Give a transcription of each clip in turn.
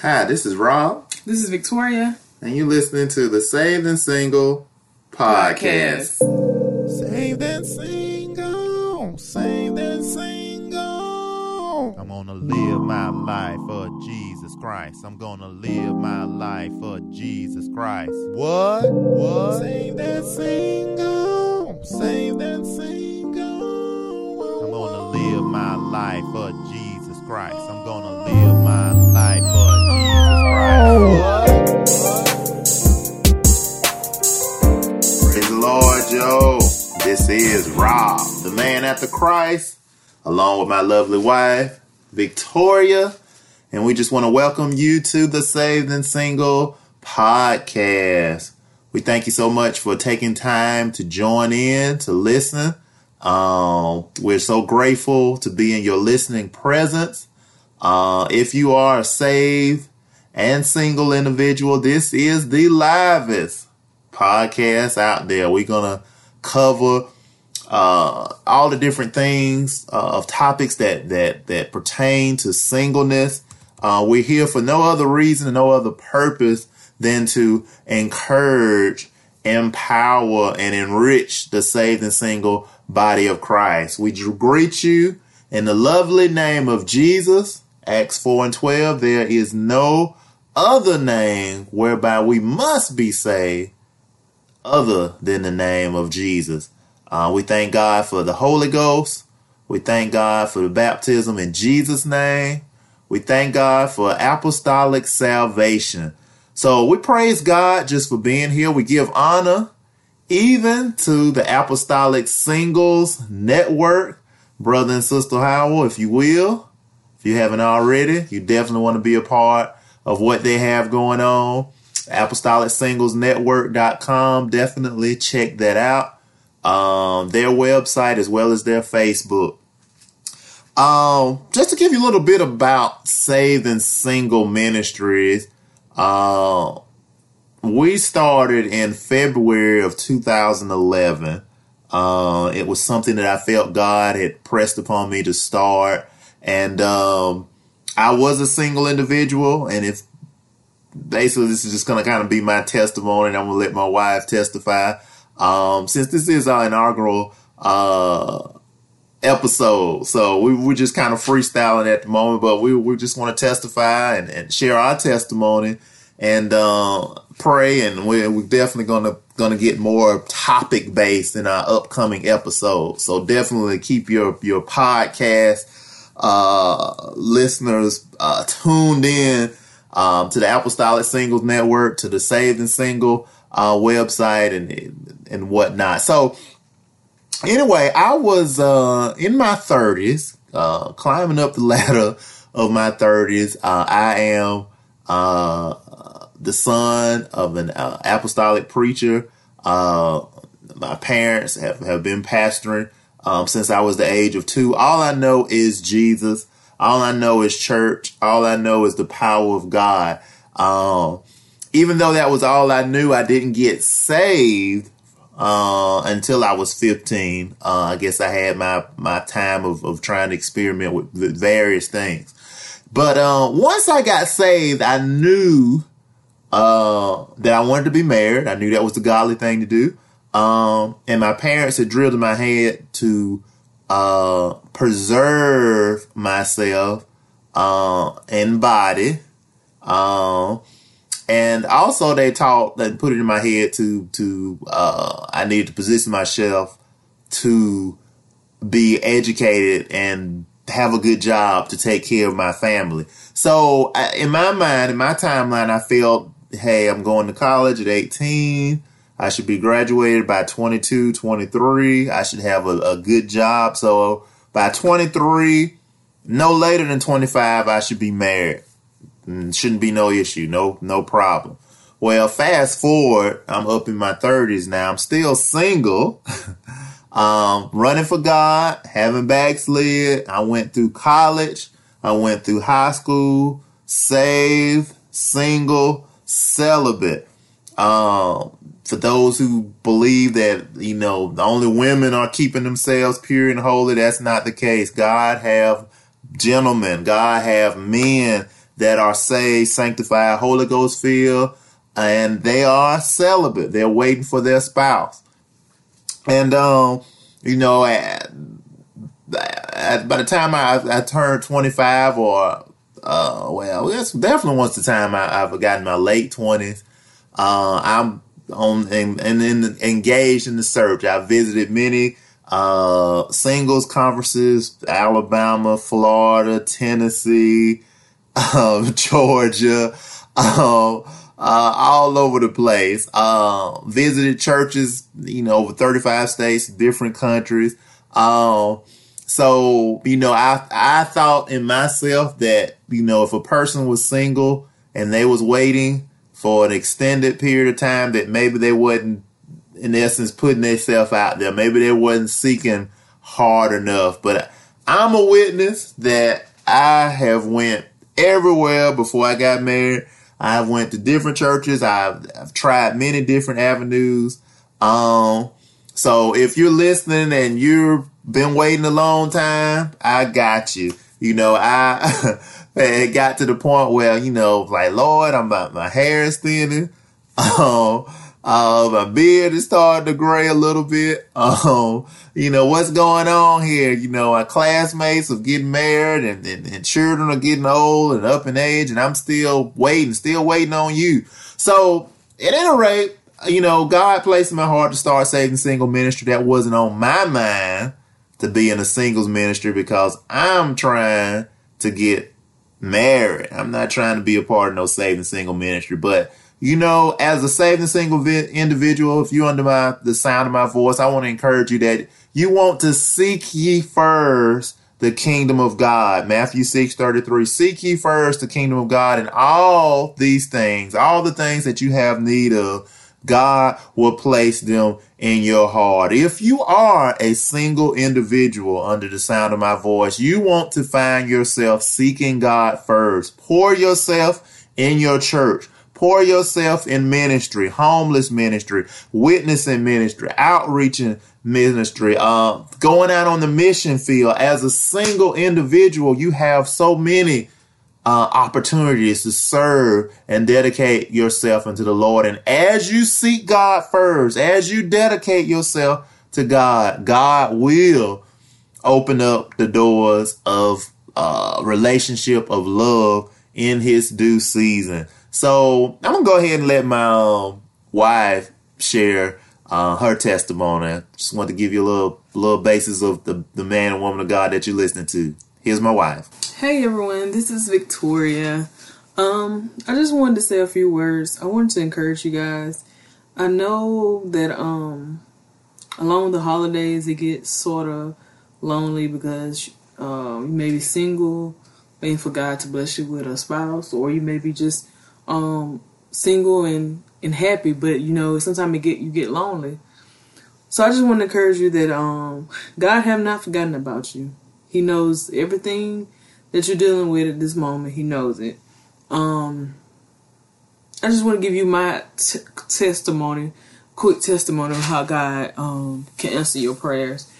Hi, this is Rob. This is Victoria. And you're listening to the Saved and Single podcast. Podcast. Saved and single, saved and single. I'm gonna live my life for Jesus Christ. I'm gonna live my life for Jesus Christ. What? What? Saved and single, saved and single. I'm gonna live my life for Jesus Christ. I'm gonna live Is Rob, the man after Christ, along with my lovely wife, Victoria. And we just want to welcome you to the Saved and Single podcast. We thank you so much for taking time to join in, to listen. Um, we're so grateful to be in your listening presence. Uh, if you are a saved and single individual, this is the livest podcast out there. We're gonna cover uh, all the different things uh, of topics that that that pertain to singleness. Uh, we're here for no other reason and no other purpose than to encourage, empower, and enrich the saved and single body of Christ. We greet you in the lovely name of Jesus. Acts 4 and 12. There is no other name whereby we must be saved other than the name of Jesus. Uh, we thank God for the Holy Ghost. We thank God for the baptism in Jesus' name. We thank God for apostolic salvation. So we praise God just for being here. We give honor even to the Apostolic Singles Network, brother and sister Howell, if you will. If you haven't already, you definitely want to be a part of what they have going on. ApostolicSinglesNetwork.com. Definitely check that out. Um, their website as well as their Facebook. Um, just to give you a little bit about Saved and Single Ministries, uh, we started in February of 2011. Uh, it was something that I felt God had pressed upon me to start. And um, I was a single individual. And if basically this is just going to kind of be my testimony, and I'm going to let my wife testify. Um, since this is our inaugural uh, episode. So we we're just kind of freestyling at the moment, but we we just want to testify and, and share our testimony and uh, pray, and we're, we're definitely gonna gonna get more topic based in our upcoming episodes. So definitely keep your your podcast uh, listeners uh, tuned in um, to the Apostolic Singles Network, to the Saved and Single uh, website, and and whatnot. So anyway, I was uh, in my 30s, uh, climbing up the ladder of my 30s. Uh, I am uh, the son of an uh, apostolic preacher. Uh, my parents have, have been pastoring um, since I was the age of two. All I know is Jesus. All I know is church. All I know is the power of God. Um, even though that was all I knew, I didn't get saved uh, until I was 15. Uh, I guess I had my, my time of, of trying to experiment with, various things. But uh, once I got saved, I knew uh, that I wanted to be married. I knew that was the godly thing to do. Um, and my parents had drilled in my head to uh, preserve myself uh, in body. And also they taught that put it in my head to to uh, I need to position myself to be educated and have a good job to take care of my family. So I, in my mind, in my timeline, I felt, hey, I'm going to college at 18. I should be graduated by 22, 23. I should have a, a good job. So by 23, no later than 25, I should be married. Mm, shouldn't be no issue. No, no problem. Well, fast forward, I'm up in my 30s now. I'm still single. um, running for God, haven't backslid. I went through college. I went through high school, saved, single, celibate. Um, for those who believe that, you know, the only women are keeping themselves pure and holy, that's not the case. God have gentlemen, God have men that are saved, sanctified, Holy Ghost filled, and they are celibate. They're waiting for their spouse. And, um, you know, at, at, by the time I, I turned 25 or, uh, well, that's definitely once the time I, I've gotten my late 20s, uh, I'm on and, then engaged in the search. I visited many uh, singles conferences, Alabama, Florida, Tennessee, um, Georgia, um, uh, all over the place. Uh, visited churches, you know, over 35 states, different countries. Um, so, you know, I, I thought in myself that, you know, if a person was single and they was waiting for an extended period of time, that maybe they wasn't, in essence, putting themselves out there. Maybe they wasn't seeking hard enough. But I'm a witness that I have went everywhere before I got married. I've went to different churches. I've, I've tried many different avenues. Um, so if you're listening and you've been waiting a long time, I got you. You know, I it got to the point where, you know, like, Lord, I'm my, hair is thinning. Um, uh, my beard is starting to gray a little bit. Um, you know, what's going on here? You know, our classmates are getting married and, and, and children are getting old and up in age and I'm still waiting, still waiting on you. So at any rate, you know, God placed in my heart to start Saved and Single ministry. That wasn't on my mind to be in a singles ministry because I'm trying to get married. I'm not trying to be a part of no Saved and Single ministry, but you know, as a saving single vi- individual, if you're under my the sound of my voice, I want to encourage you that you want to seek ye first the kingdom of God. Matthew 6 33. Seek ye first the kingdom of God and all these things, all the things that you have need of, God will place them in your heart. If you are a single individual under the sound of my voice, you want to find yourself seeking God first. Pour yourself in your church. Pour yourself in ministry, homeless ministry, witnessing ministry, outreaching ministry, uh, going out on the mission field. As a single individual, you have so many uh, opportunities to serve and dedicate yourself unto the Lord. And as you seek God first, as you dedicate yourself to God, God will open up the doors of uh, relationship of love in His due season. So I'm gonna go ahead and let my um, wife share uh, her testimony. Just want to give you a little little basis of the the man and woman of God that you're listening to. Here's my wife. Hey everyone, this is Victoria. Um, I just wanted to say a few words. I wanted to encourage you guys. I know that um along with the holidays it gets sort of lonely because um you may be single, waiting for God to bless you with a spouse, or you may be just um single and and happy, but you know sometimes you get you get lonely. So I just want to encourage you that um God have not forgotten about you. He knows everything that you're dealing with at this moment. He knows it. Um, I just want to give you my t- testimony, quick testimony of how God um, can answer your prayers.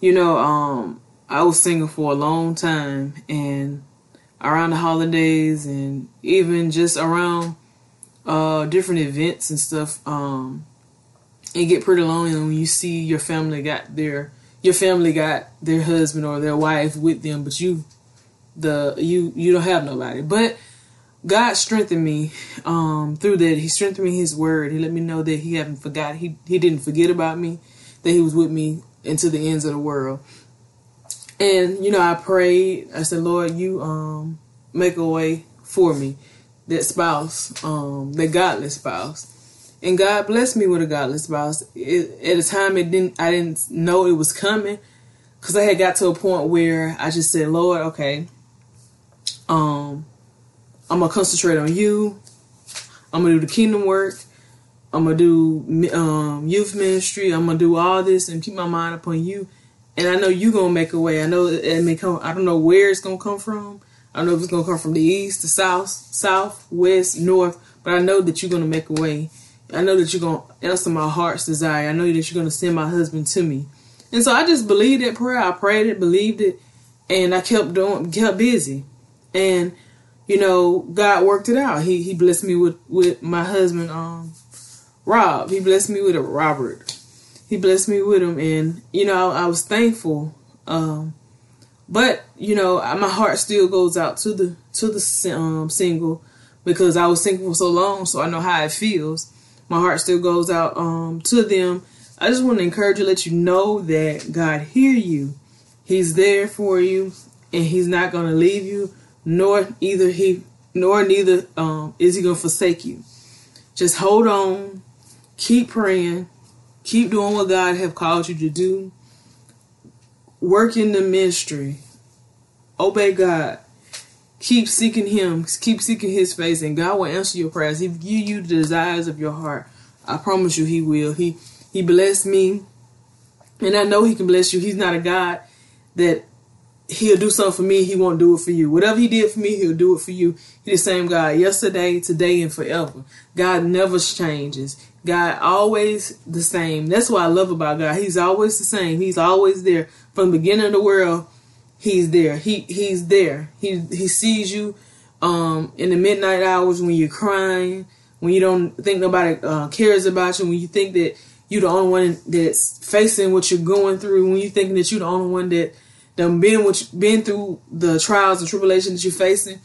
You know, um, I was single for a long time, and around the holidays, and even just around uh, different events and stuff, um, it get pretty lonely when you see your family got their your family got their husband or their wife with them, but you the you you don't have nobody. But God strengthened me um, through that. He strengthened me His word. He let me know that He hadn't forgot. He He didn't forget about me. That He was with me into the ends of the world. And you know, I prayed. I said, Lord, you um make a way for me, that spouse, um, that godless spouse. And God blessed me with a godless spouse. It, at a time, it didn't. I didn't know it was coming, because I had got to a point where I just said, Lord, okay, um, I'm gonna concentrate on you. I'm gonna do the kingdom work. I'm gonna do um, youth ministry. I'm gonna do all this and keep my mind upon you. And I know you gonna make a way. I know it may come. I don't know where it's gonna come from. I don't know if it's gonna come from the east, the south, south, west, north. But I know that you're gonna make a way. I know that you're gonna answer my heart's desire. I know that you're gonna send my husband to me. And so I just believed that prayer. I prayed it, believed it, and I kept doing, kept busy. And you know, God worked it out. He he blessed me with with my husband, um, Rob. He blessed me with a Robert. He blessed me with him, and you know, I, I was thankful. Um, but you know, my heart still goes out to the to the um, single because I was single for so long, so I know how it feels. My heart still goes out um, to them. I just want to encourage you, let you know that God hear you. He's there for you, and He's not going to leave you, nor either He nor neither um, is He going to forsake you. Just hold on, keep praying, keep doing what God have called you to do. Work in the ministry, obey God, keep seeking Him, keep seeking His face, and God will answer your prayers. He will give you the desires of your heart. I promise you, He will. He He blessed me, and I know He can bless you. He's not a God that He'll do something for me. He won't do it for you. Whatever He did for me, He'll do it for you. He's the same God yesterday, today, and forever. God never changes. God always the same. That's what I love about God. He's always the same. He's always there from the beginning of the world he's there. He he's there. He he sees you um, in the midnight hours when you're crying, when you don't think nobody uh, cares about you, when you think that you're the only one that's facing what you're going through, when you think that you're the only one that done been what been through the trials and tribulations that you're facing.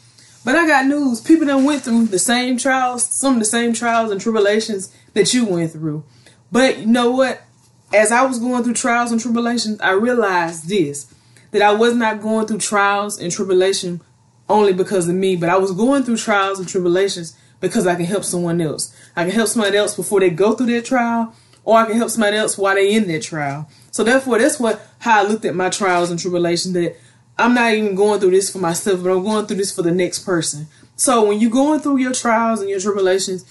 But I got news. People that went through the same trials, some of the same trials and tribulations that you went through. But you know what? As I was going through trials and tribulations, I realized this that I was not going through trials and tribulation only because of me, but I was going through trials and tribulations because I can help someone else. I can help somebody else before they go through their trial, or I can help somebody else while they're in their trial. So therefore, that's what how I looked at my trials and tribulations. That I'm not even going through this for myself, but I'm going through this for the next person. So when you're going through your trials and your tribulations,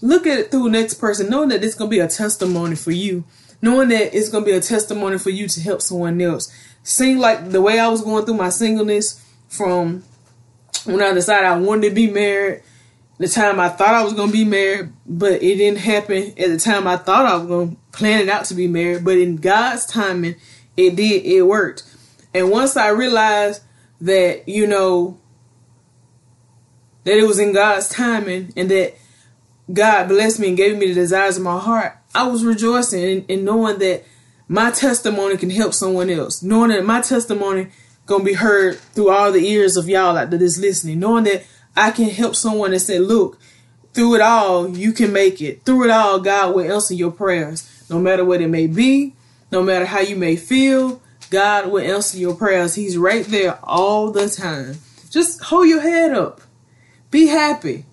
look at it through the next person, knowing that it's gonna be a testimony for you, knowing that it's gonna be a testimony for you to help someone else seemed like the way I was going through my singleness from when I decided I wanted to be married, the time I thought I was going to be married, but it didn't happen at the time I thought I was going to plan it out to be married. But in God's timing, it did, it worked. And once I realized that, you know, that it was in God's timing and that God blessed me and gave me the desires of my heart, I was rejoicing in, in knowing that my testimony can help someone else. Knowing that my testimony gonna be heard through all the ears of y'all that is listening. Knowing that I can help someone and say, look, through it all, you can make it. Through it all, God will answer your prayers. No matter what it may be, no matter how you may feel, God will answer your prayers. He's right there all the time. Just hold your head up. Be happy.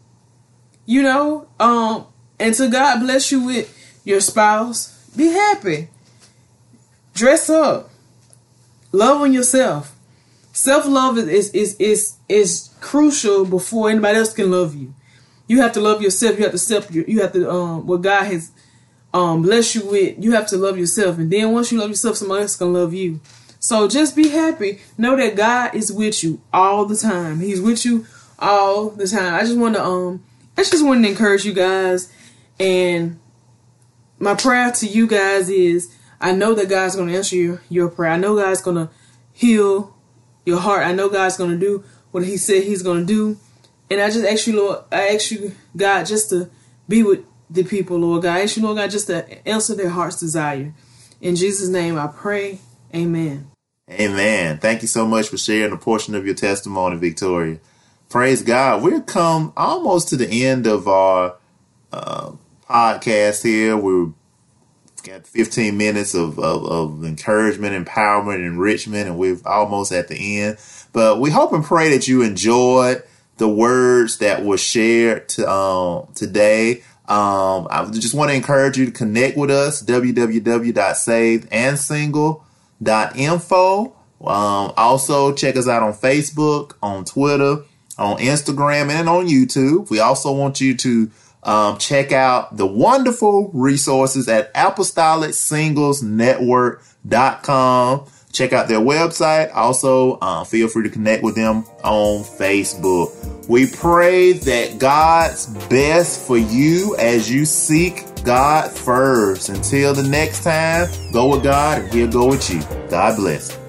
You know, um, and to God bless you with your spouse. Be happy. Dress up. Love on yourself. Self love is, is is is is crucial before anybody else can love you. You have to love yourself. You have to self. You have to um what God has um blessed you with. You have to love yourself, and then once you love yourself, somebody else gonna love you. So just be happy. Know that God is with you all the time. He's with you all the time. I just want to um I just want to encourage you guys, and my prayer to you guys is I know that God's to answer your, your prayer. I know God's to heal your heart. I know God's to do what He said He's to do. And I just ask you, Lord, I ask you, God, just to be with the people, Lord God. I ask you, Lord God, just to answer their heart's desire. In Jesus' name I pray. Amen. Amen. Thank you so much for sharing a portion of your testimony, Victoria. Praise God. We've come almost to the end of our uh, podcast here. We've got 15 minutes of, of, of, encouragement, empowerment, enrichment, and we're almost at the end. But we hope and pray that you enjoyed the words that were shared to, um, today. Um, I just want to encourage you to connect with us, www.savedandsingle.info. Um, also check us out on Facebook, on Twitter, on Instagram, and on YouTube. We also want you to um, check out the wonderful resources at apostolicsinglesnetwork.com. Check out their website. Also, uh, feel free to connect with them on Facebook. We pray that God's best for you as you seek God first. Until the next time, go with God and He'll go with you. God bless.